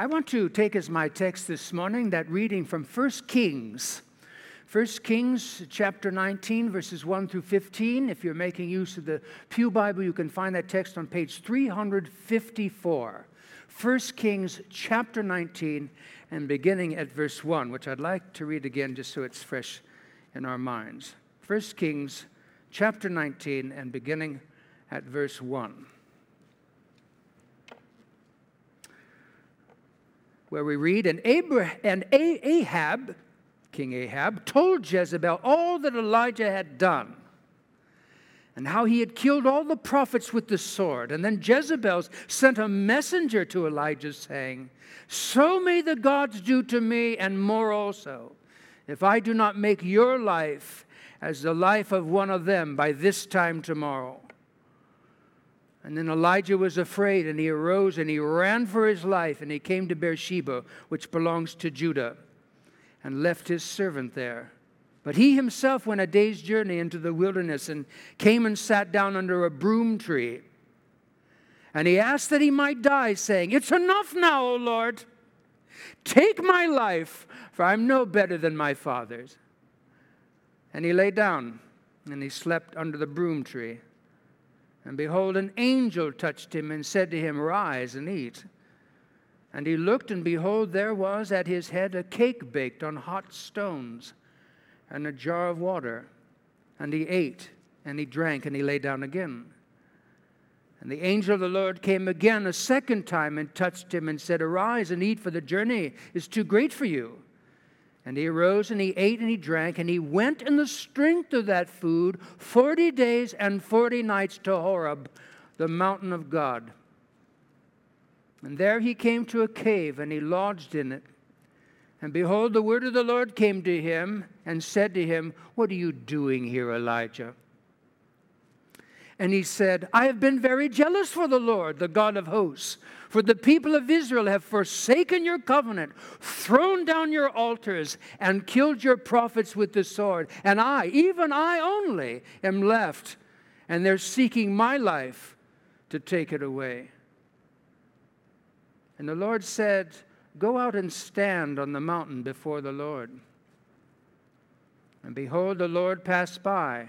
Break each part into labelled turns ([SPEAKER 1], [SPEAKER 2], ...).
[SPEAKER 1] I want to take as my text this morning that reading from 1 Kings. 1 Kings chapter 19, verses 1 through 15. If you're making use of the Pew Bible, you can find that text on page 354. 1 Kings chapter 19 and beginning at verse 1, which I'd like to read again just so it's fresh in our minds. 1 Kings chapter 19 and beginning at verse 1. Where we read, and, Abraham, and Ahab, King Ahab, told Jezebel all that Elijah had done and how he had killed all the prophets with the sword. And then Jezebel sent a messenger to Elijah saying, So may the gods do to me and more also, if I do not make your life as the life of one of them by this time tomorrow. And then Elijah was afraid, and he arose and he ran for his life, and he came to Beersheba, which belongs to Judah, and left his servant there. But he himself went a day's journey into the wilderness and came and sat down under a broom tree. And he asked that he might die, saying, It's enough now, O Lord. Take my life, for I'm no better than my father's. And he lay down, and he slept under the broom tree. And behold, an angel touched him and said to him, Rise and eat. And he looked, and behold, there was at his head a cake baked on hot stones and a jar of water. And he ate, and he drank, and he lay down again. And the angel of the Lord came again a second time and touched him and said, Arise and eat, for the journey is too great for you. And he arose and he ate and he drank, and he went in the strength of that food forty days and forty nights to Horeb, the mountain of God. And there he came to a cave, and he lodged in it. And behold, the word of the Lord came to him and said to him, What are you doing here, Elijah? And he said, I have been very jealous for the Lord, the God of hosts. For the people of Israel have forsaken your covenant, thrown down your altars, and killed your prophets with the sword. And I, even I only, am left, and they're seeking my life to take it away. And the Lord said, Go out and stand on the mountain before the Lord. And behold, the Lord passed by,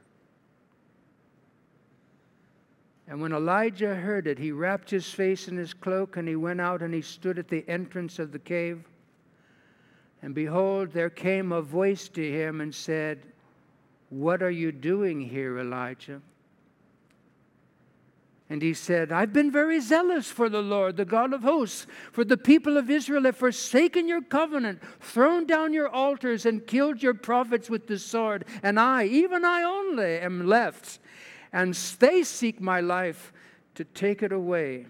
[SPEAKER 1] And when Elijah heard it, he wrapped his face in his cloak and he went out and he stood at the entrance of the cave. And behold, there came a voice to him and said, What are you doing here, Elijah? And he said, I've been very zealous for the Lord, the God of hosts, for the people of Israel have forsaken your covenant, thrown down your altars, and killed your prophets with the sword. And I, even I only, am left, and they seek my life to take it away.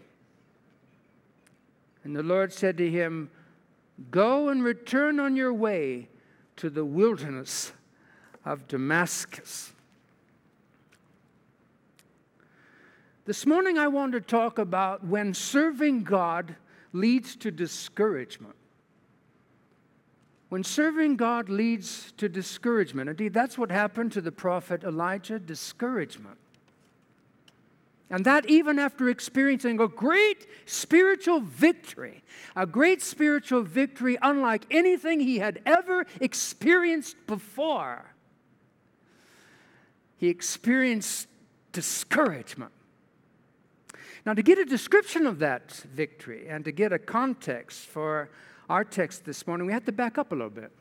[SPEAKER 1] And the Lord said to him, Go and return on your way to the wilderness of Damascus. This morning, I want to talk about when serving God leads to discouragement. When serving God leads to discouragement. Indeed, that's what happened to the prophet Elijah discouragement. And that even after experiencing a great spiritual victory, a great spiritual victory unlike anything he had ever experienced before, he experienced discouragement. Now, to get a description of that victory and to get a context for our text this morning, we have to back up a little bit.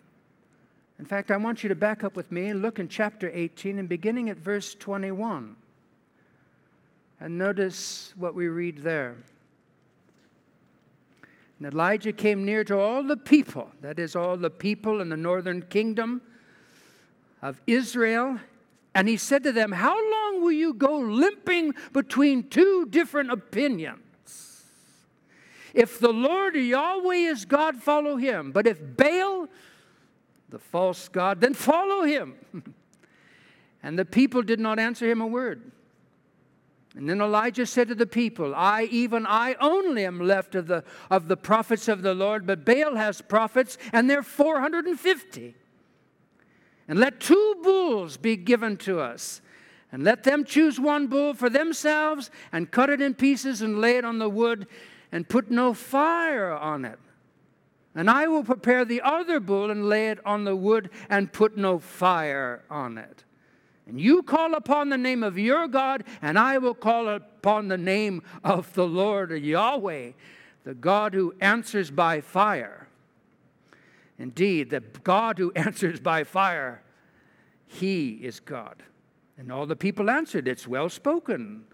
[SPEAKER 1] In fact, I want you to back up with me and look in chapter 18 and beginning at verse 21. And notice what we read there. And Elijah came near to all the people, that is, all the people in the northern kingdom of Israel, and he said to them, How long will you go limping between two different opinions? If the Lord Yahweh is God, follow him. But if Baal, the false God, then follow him. and the people did not answer him a word. And then Elijah said to the people, I, even I only am left of the, of the prophets of the Lord, but Baal has prophets, and they're 450. And let two bulls be given to us, and let them choose one bull for themselves, and cut it in pieces, and lay it on the wood, and put no fire on it. And I will prepare the other bull and lay it on the wood and put no fire on it. And you call upon the name of your God, and I will call upon the name of the Lord Yahweh, the God who answers by fire. Indeed, the God who answers by fire, he is God. And all the people answered, It's well spoken.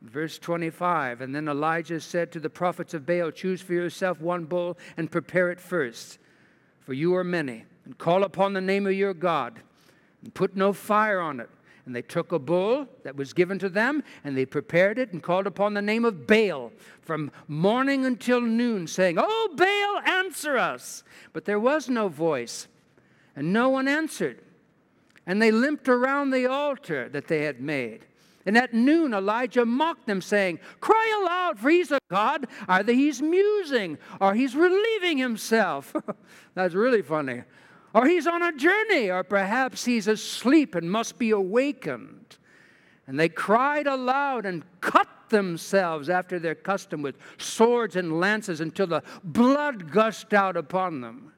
[SPEAKER 1] Verse 25 And then Elijah said to the prophets of Baal, Choose for yourself one bull and prepare it first, for you are many, and call upon the name of your God, and put no fire on it. And they took a bull that was given to them, and they prepared it and called upon the name of Baal from morning until noon, saying, Oh, Baal, answer us! But there was no voice, and no one answered. And they limped around the altar that they had made. And at noon, Elijah mocked them, saying, Cry aloud, for he's a God. Either he's musing or he's relieving himself. That's really funny. Or he's on a journey, or perhaps he's asleep and must be awakened. And they cried aloud and cut themselves after their custom with swords and lances until the blood gushed out upon them.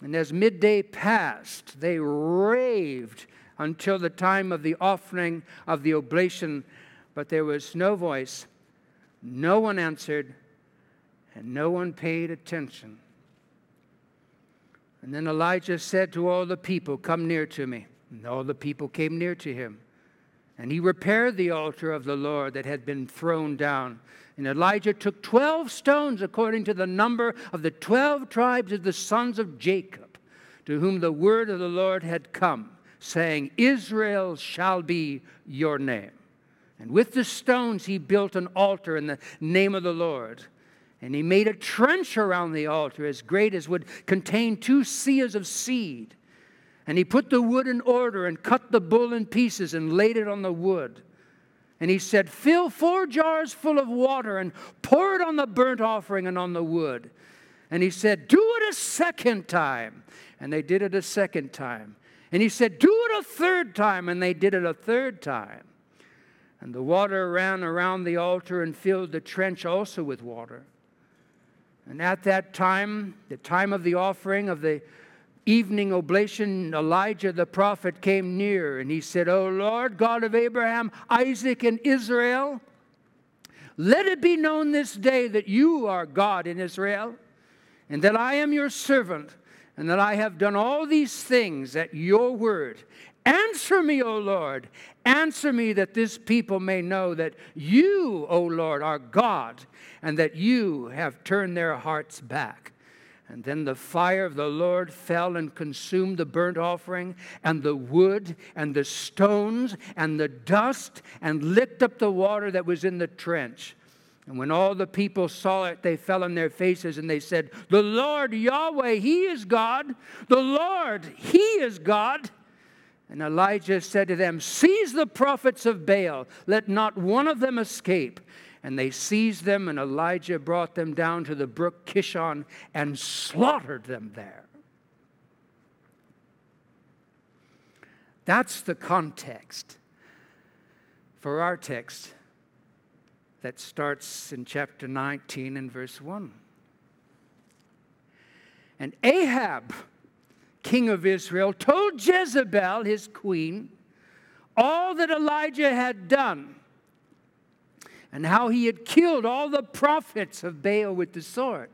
[SPEAKER 1] And as midday passed, they raved until the time of the offering of the oblation, but there was no voice, no one answered, and no one paid attention. And then Elijah said to all the people, Come near to me. And all the people came near to him. And he repaired the altar of the Lord that had been thrown down. And Elijah took 12 stones according to the number of the 12 tribes of the sons of Jacob, to whom the word of the Lord had come saying, Israel shall be your name. And with the stones he built an altar in the name of the Lord. And he made a trench around the altar as great as would contain two seahs of seed. And he put the wood in order and cut the bull in pieces and laid it on the wood. And he said, Fill four jars full of water and pour it on the burnt offering and on the wood. And he said, Do it a second time. And they did it a second time. And he said, Do it a third time. And they did it a third time. And the water ran around the altar and filled the trench also with water. And at that time, the time of the offering of the evening oblation, Elijah the prophet came near and he said, O Lord, God of Abraham, Isaac, and Israel, let it be known this day that you are God in Israel, and that I am your servant and that I have done all these things at your word. Answer me, O Lord. Answer me that this people may know that you, O Lord, are God, and that you have turned their hearts back. And then the fire of the Lord fell and consumed the burnt offering, and the wood, and the stones, and the dust, and licked up the water that was in the trench. And when all the people saw it, they fell on their faces and they said, The Lord Yahweh, He is God. The Lord, He is God. And Elijah said to them, Seize the prophets of Baal, let not one of them escape. And they seized them, and Elijah brought them down to the brook Kishon and slaughtered them there. That's the context for our text that starts in chapter 19 and verse 1. And Ahab, king of Israel, told Jezebel, his queen, all that Elijah had done and how he had killed all the prophets of Baal with the sword.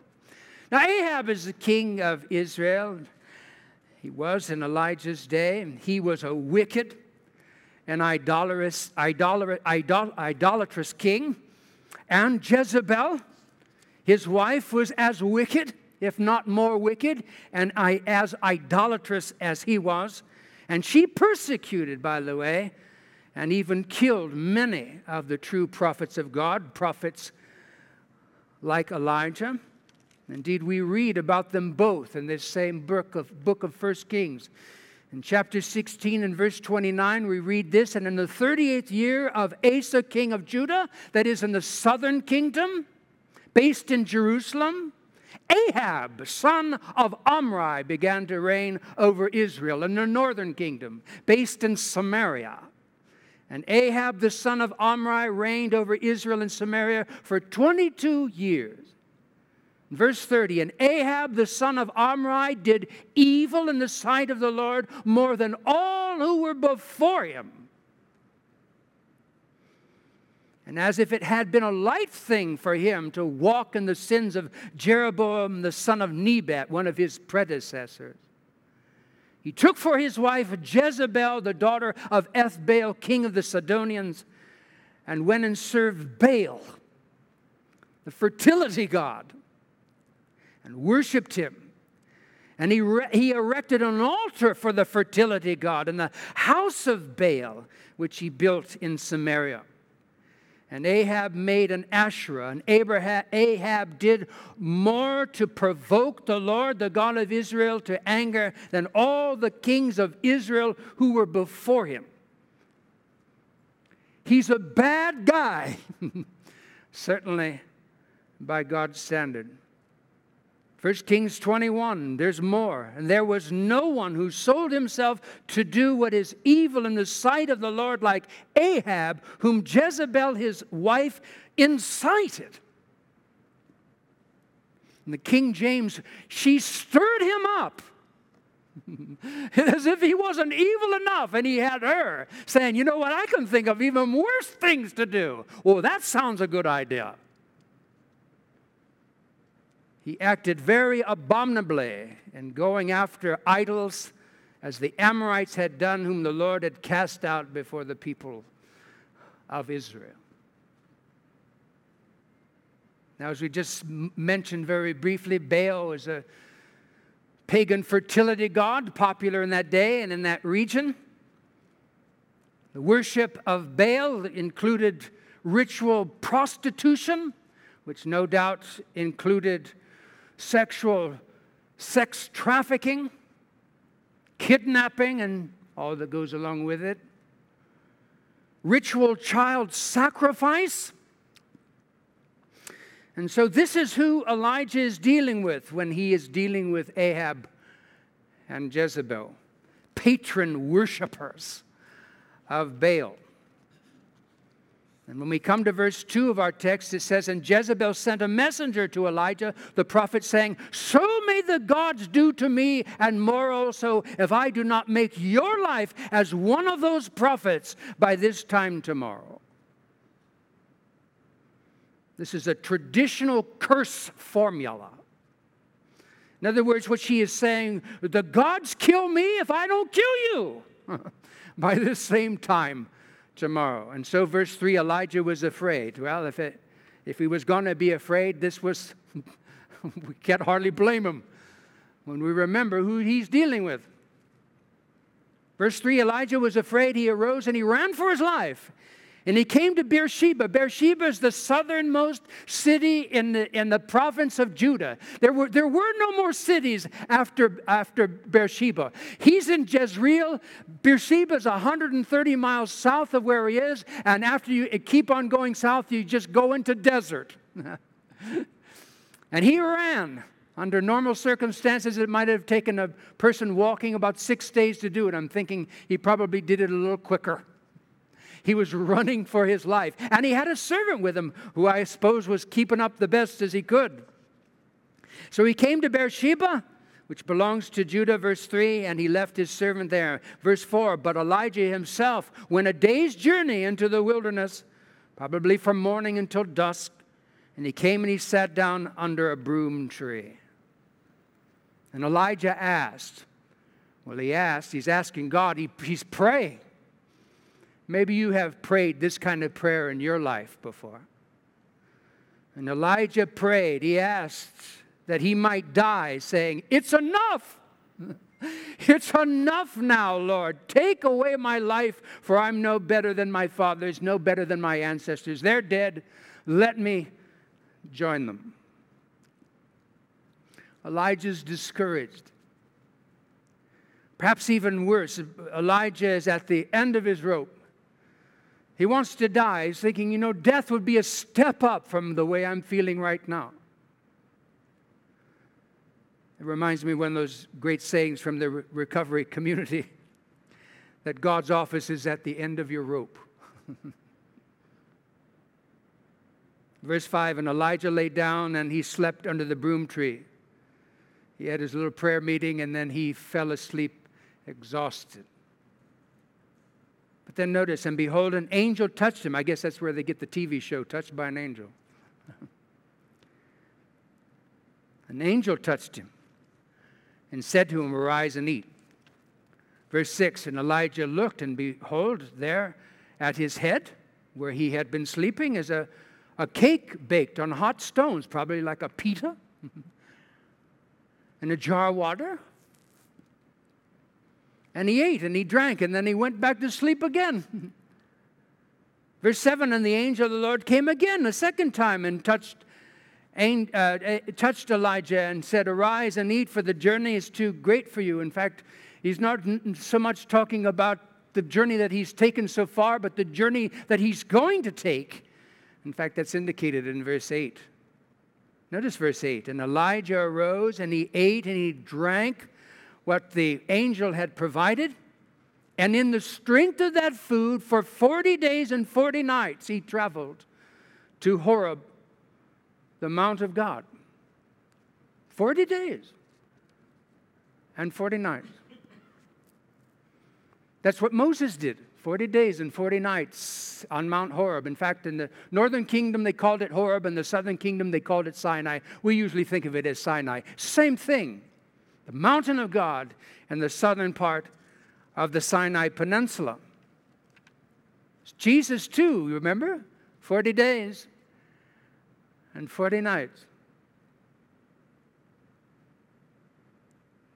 [SPEAKER 1] Now, Ahab is the king of Israel. He was in Elijah's day, and he was a wicked and idolatrous, idol, idol, idolatrous king. And Jezebel, his wife, was as wicked, if not more wicked, and as idolatrous as he was. And she persecuted, by the way, and even killed many of the true prophets of God, prophets like Elijah. Indeed, we read about them both in this same book of, book of 1 Kings. In chapter 16 and verse 29, we read this And in the 38th year of Asa, king of Judah, that is in the southern kingdom, based in Jerusalem, Ahab, son of Omri, began to reign over Israel in the northern kingdom, based in Samaria. And Ahab, the son of Omri, reigned over Israel and Samaria for 22 years. Verse 30 And Ahab the son of Omri did evil in the sight of the Lord more than all who were before him. And as if it had been a light thing for him to walk in the sins of Jeroboam the son of Nebat, one of his predecessors, he took for his wife Jezebel, the daughter of Ethbaal, king of the Sidonians, and went and served Baal, the fertility god and worshiped him. And he, re- he erected an altar for the fertility god in the house of Baal, which he built in Samaria. And Ahab made an Asherah, and Abraham, Ahab did more to provoke the Lord, the God of Israel, to anger than all the kings of Israel who were before him. He's a bad guy, certainly by God's standard. 1 Kings 21, there's more. And there was no one who sold himself to do what is evil in the sight of the Lord like Ahab, whom Jezebel his wife incited. In the King James, she stirred him up. As if he wasn't evil enough, and he had her saying, You know what? I can think of even worse things to do. Well, that sounds a good idea. He acted very abominably in going after idols as the Amorites had done, whom the Lord had cast out before the people of Israel. Now, as we just mentioned very briefly, Baal is a pagan fertility god popular in that day and in that region. The worship of Baal included ritual prostitution, which no doubt included sexual sex trafficking, kidnapping, and all that goes along with it, ritual child sacrifice. And so, this is who Elijah is dealing with when he is dealing with Ahab and Jezebel, patron worshippers of Baal. And when we come to verse 2 of our text, it says, And Jezebel sent a messenger to Elijah, the prophet, saying, So may the gods do to me, and more also, if I do not make your life as one of those prophets by this time tomorrow. This is a traditional curse formula. In other words, what she is saying, the gods kill me if I don't kill you by this same time tomorrow. And so, verse 3 Elijah was afraid. Well, if, it, if he was going to be afraid, this was, we can't hardly blame him when we remember who he's dealing with. Verse 3 Elijah was afraid. He arose and he ran for his life. And he came to Beersheba. Beersheba is the southernmost city in the, in the province of Judah. There were, there were no more cities after, after Beersheba. He's in Jezreel. Beersheba is 130 miles south of where he is. And after you keep on going south, you just go into desert. and he ran. Under normal circumstances, it might have taken a person walking about six days to do it. I'm thinking he probably did it a little quicker. He was running for his life. And he had a servant with him who I suppose was keeping up the best as he could. So he came to Beersheba, which belongs to Judah, verse 3, and he left his servant there. Verse 4 But Elijah himself went a day's journey into the wilderness, probably from morning until dusk, and he came and he sat down under a broom tree. And Elijah asked, well, he asked, he's asking God, he, he's praying. Maybe you have prayed this kind of prayer in your life before. And Elijah prayed, he asked that he might die, saying, It's enough. It's enough now, Lord. Take away my life, for I'm no better than my fathers, no better than my ancestors. They're dead. Let me join them. Elijah's discouraged. Perhaps even worse, Elijah is at the end of his rope. He wants to die. He's thinking, you know, death would be a step up from the way I'm feeling right now. It reminds me of one of those great sayings from the recovery community that God's office is at the end of your rope. Verse 5 And Elijah lay down and he slept under the broom tree. He had his little prayer meeting and then he fell asleep exhausted. But then notice, and behold, an angel touched him. I guess that's where they get the TV show, Touched by an Angel. an angel touched him and said to him, Arise and eat. Verse 6 And Elijah looked, and behold, there at his head, where he had been sleeping, is a, a cake baked on hot stones, probably like a pita, and a jar of water. And he ate and he drank, and then he went back to sleep again. Verse 7 And the angel of the Lord came again a second time and touched, uh, touched Elijah and said, Arise and eat, for the journey is too great for you. In fact, He's not so much talking about the journey that he's taken so far, but the journey that he's going to take. In fact, that's indicated in verse 8. Notice verse 8. And Elijah arose and he ate and he drank what the angel had provided. And in the strength of that food, for 40 days and 40 nights, he traveled to Horeb, the Mount of God. 40 days and 40 nights. That's what Moses did 40 days and 40 nights on Mount Horeb. In fact, in the northern kingdom, they called it Horeb, and the southern kingdom, they called it Sinai. We usually think of it as Sinai. Same thing. The mountain of God and the southern part of the Sinai Peninsula. Jesus, too, you remember? 40 days and 40 nights.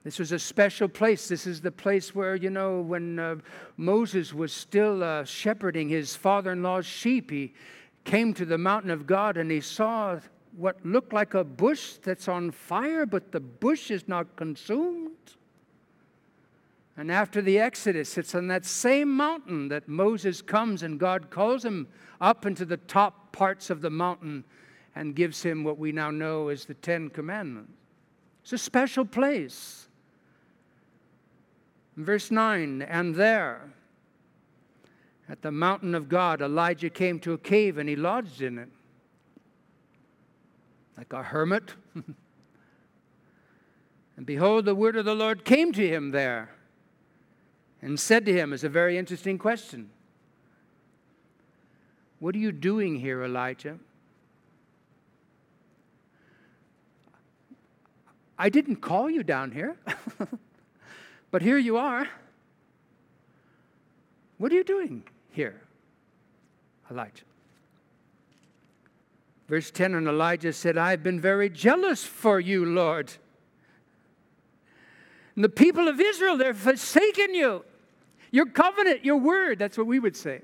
[SPEAKER 1] This was a special place. This is the place where, you know, when uh, Moses was still uh, shepherding his father in law's sheep, he came to the mountain of God and he saw what looked like a bush that's on fire, but the bush is not consumed. And after the Exodus, it's on that same mountain that Moses comes and God calls him up into the top parts of the mountain and gives him what we now know as the Ten Commandments. It's a special place. Verse 9, and there, at the mountain of God, Elijah came to a cave and he lodged in it. Like a hermit. and behold, the word of the Lord came to him there and said to him, is a very interesting question. What are you doing here, Elijah? I didn't call you down here. But here you are. What are you doing here, Elijah? Verse 10 And Elijah said, I've been very jealous for you, Lord. And the people of Israel, they've forsaken you. Your covenant, your word, that's what we would say.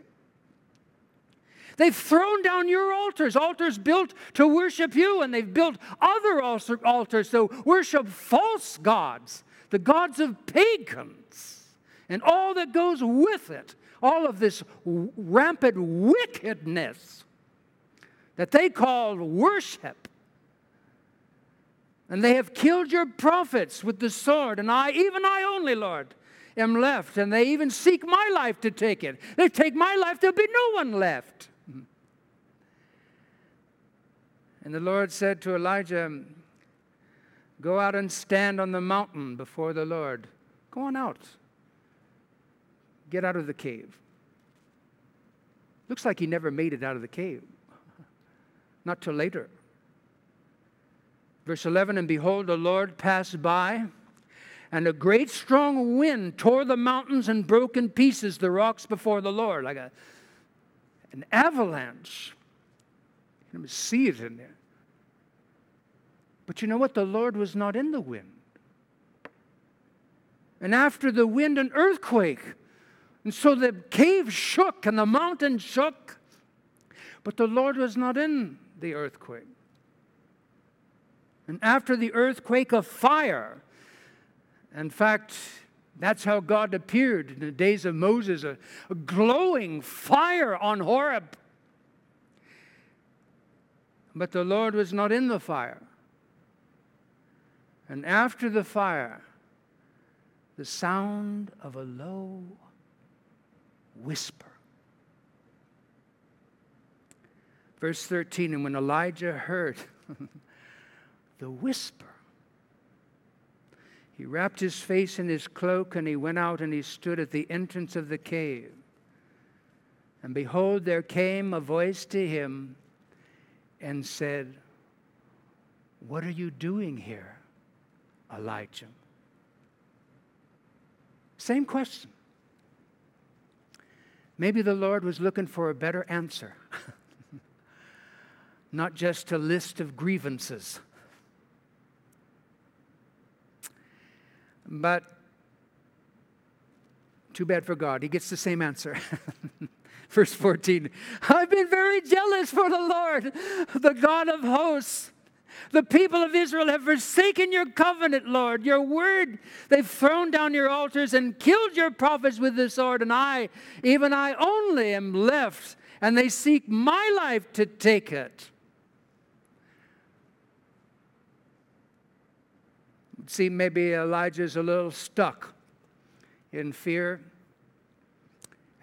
[SPEAKER 1] They've thrown down your altars, altars built to worship you, and they've built other altars to worship false gods the gods of pagans, and all that goes with it, all of this rampant wickedness that they call worship. And they have killed your prophets with the sword, and I, even I only, Lord, am left. And they even seek my life to take it. They take my life, there'll be no one left. And the Lord said to Elijah, Go out and stand on the mountain before the Lord. Go on out. Get out of the cave. Looks like he never made it out of the cave. Not till later. Verse 11 And behold, the Lord passed by, and a great strong wind tore the mountains and broke in pieces the rocks before the Lord, like a, an avalanche. You can see it in there. But you know what? The Lord was not in the wind. And after the wind, an earthquake. And so the cave shook and the mountain shook. But the Lord was not in the earthquake. And after the earthquake, of fire. In fact, that's how God appeared in the days of Moses a, a glowing fire on Horeb. But the Lord was not in the fire. And after the fire, the sound of a low whisper. Verse 13 And when Elijah heard the whisper, he wrapped his face in his cloak and he went out and he stood at the entrance of the cave. And behold, there came a voice to him and said, What are you doing here, Elijah? Same question. Maybe the Lord was looking for a better answer, not just a list of grievances. But too bad for God. He gets the same answer. Verse 14 I've been very jealous for the Lord, the God of hosts. The people of Israel have forsaken your covenant, Lord, your word. They've thrown down your altars and killed your prophets with the sword, and I, even I only, am left, and they seek my life to take it. See, maybe Elijah's a little stuck in fear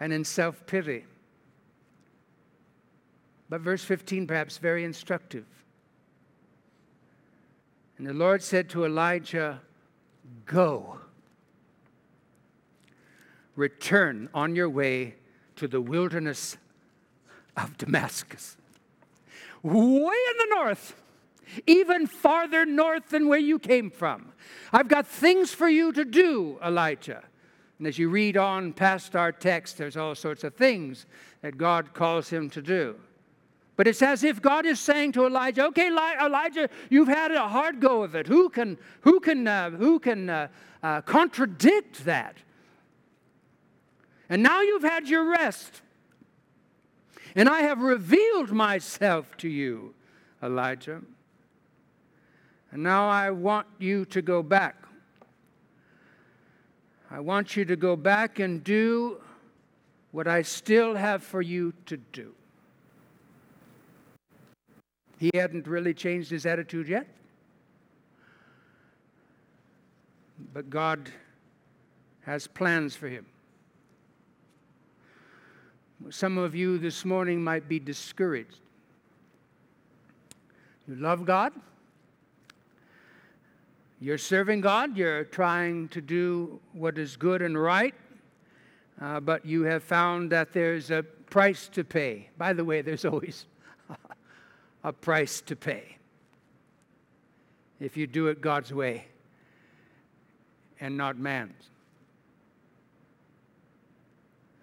[SPEAKER 1] and in self pity. But verse 15, perhaps very instructive. And the Lord said to Elijah, Go, return on your way to the wilderness of Damascus. Way in the north, even farther north than where you came from. I've got things for you to do, Elijah. And as you read on past our text, there's all sorts of things that God calls him to do. But it's as if God is saying to Elijah, okay, Elijah, you've had a hard go of it. Who can, who can, uh, who can uh, uh, contradict that? And now you've had your rest. And I have revealed myself to you, Elijah. And now I want you to go back. I want you to go back and do what I still have for you to do. He hadn't really changed his attitude yet. But God has plans for him. Some of you this morning might be discouraged. You love God, you're serving God, you're trying to do what is good and right, uh, but you have found that there's a price to pay. By the way, there's always a price to pay if you do it God's way and not man's.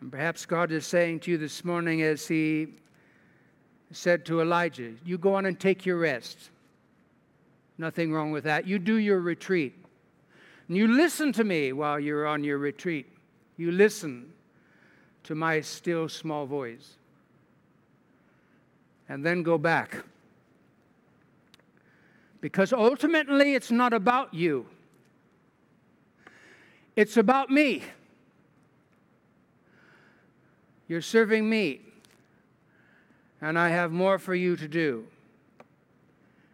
[SPEAKER 1] And perhaps God is saying to you this morning, as He said to Elijah, You go on and take your rest. Nothing wrong with that. You do your retreat. And you listen to me while you're on your retreat. You listen to my still small voice and then go back. Because ultimately, it's not about you, it's about me. You're serving me, and I have more for you to do.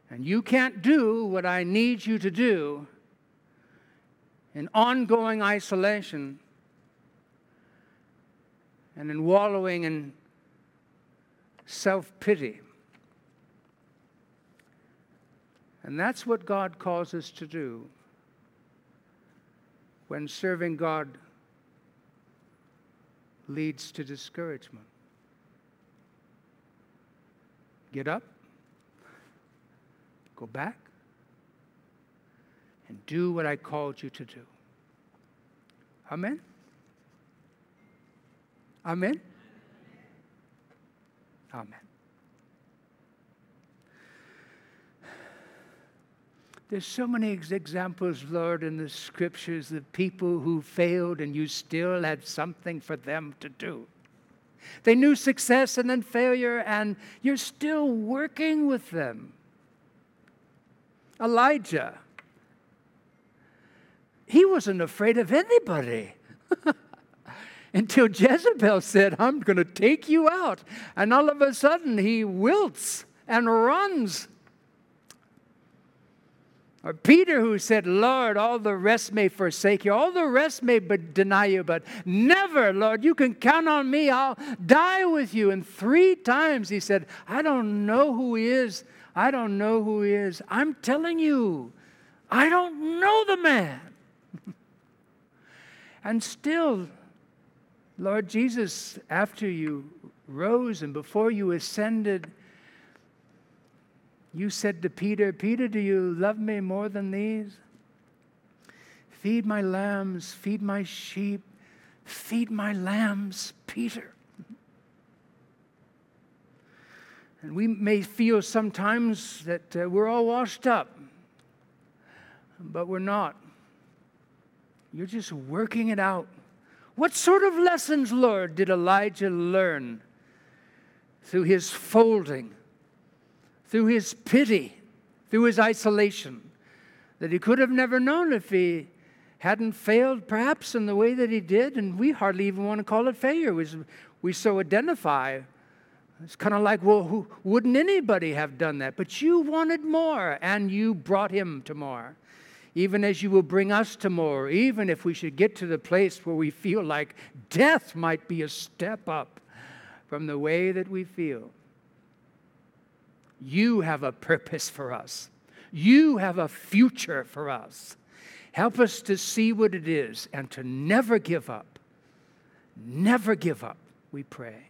[SPEAKER 1] And you can't do what I need you to do in ongoing isolation and in wallowing in self pity. And that's what God calls us to do when serving God leads to discouragement. Get up, go back, and do what I called you to do. Amen? Amen? Amen. There's so many examples, Lord, in the scriptures of people who failed and you still had something for them to do. They knew success and then failure, and you're still working with them. Elijah, he wasn't afraid of anybody. Until Jezebel said, I'm going to take you out. And all of a sudden, he wilts and runs. Or Peter, who said, Lord, all the rest may forsake you, all the rest may but deny you, but never, Lord, you can count on me. I'll die with you. And three times he said, I don't know who he is. I don't know who he is. I'm telling you, I don't know the man. and still, Lord Jesus, after you rose and before you ascended, you said to Peter, Peter, do you love me more than these? Feed my lambs, feed my sheep, feed my lambs, Peter. And we may feel sometimes that uh, we're all washed up, but we're not. You're just working it out. What sort of lessons, Lord, did Elijah learn through his folding, through his pity, through his isolation, that he could have never known if he hadn't failed, perhaps in the way that he did? And we hardly even want to call it failure. We, we so identify. It's kind of like, well, who, wouldn't anybody have done that? But you wanted more, and you brought him to more even as you will bring us to more, even if we should get to the place where we feel like death might be a step up from the way that we feel. You have a purpose for us. You have a future for us. Help us to see what it is and to never give up. Never give up, we pray.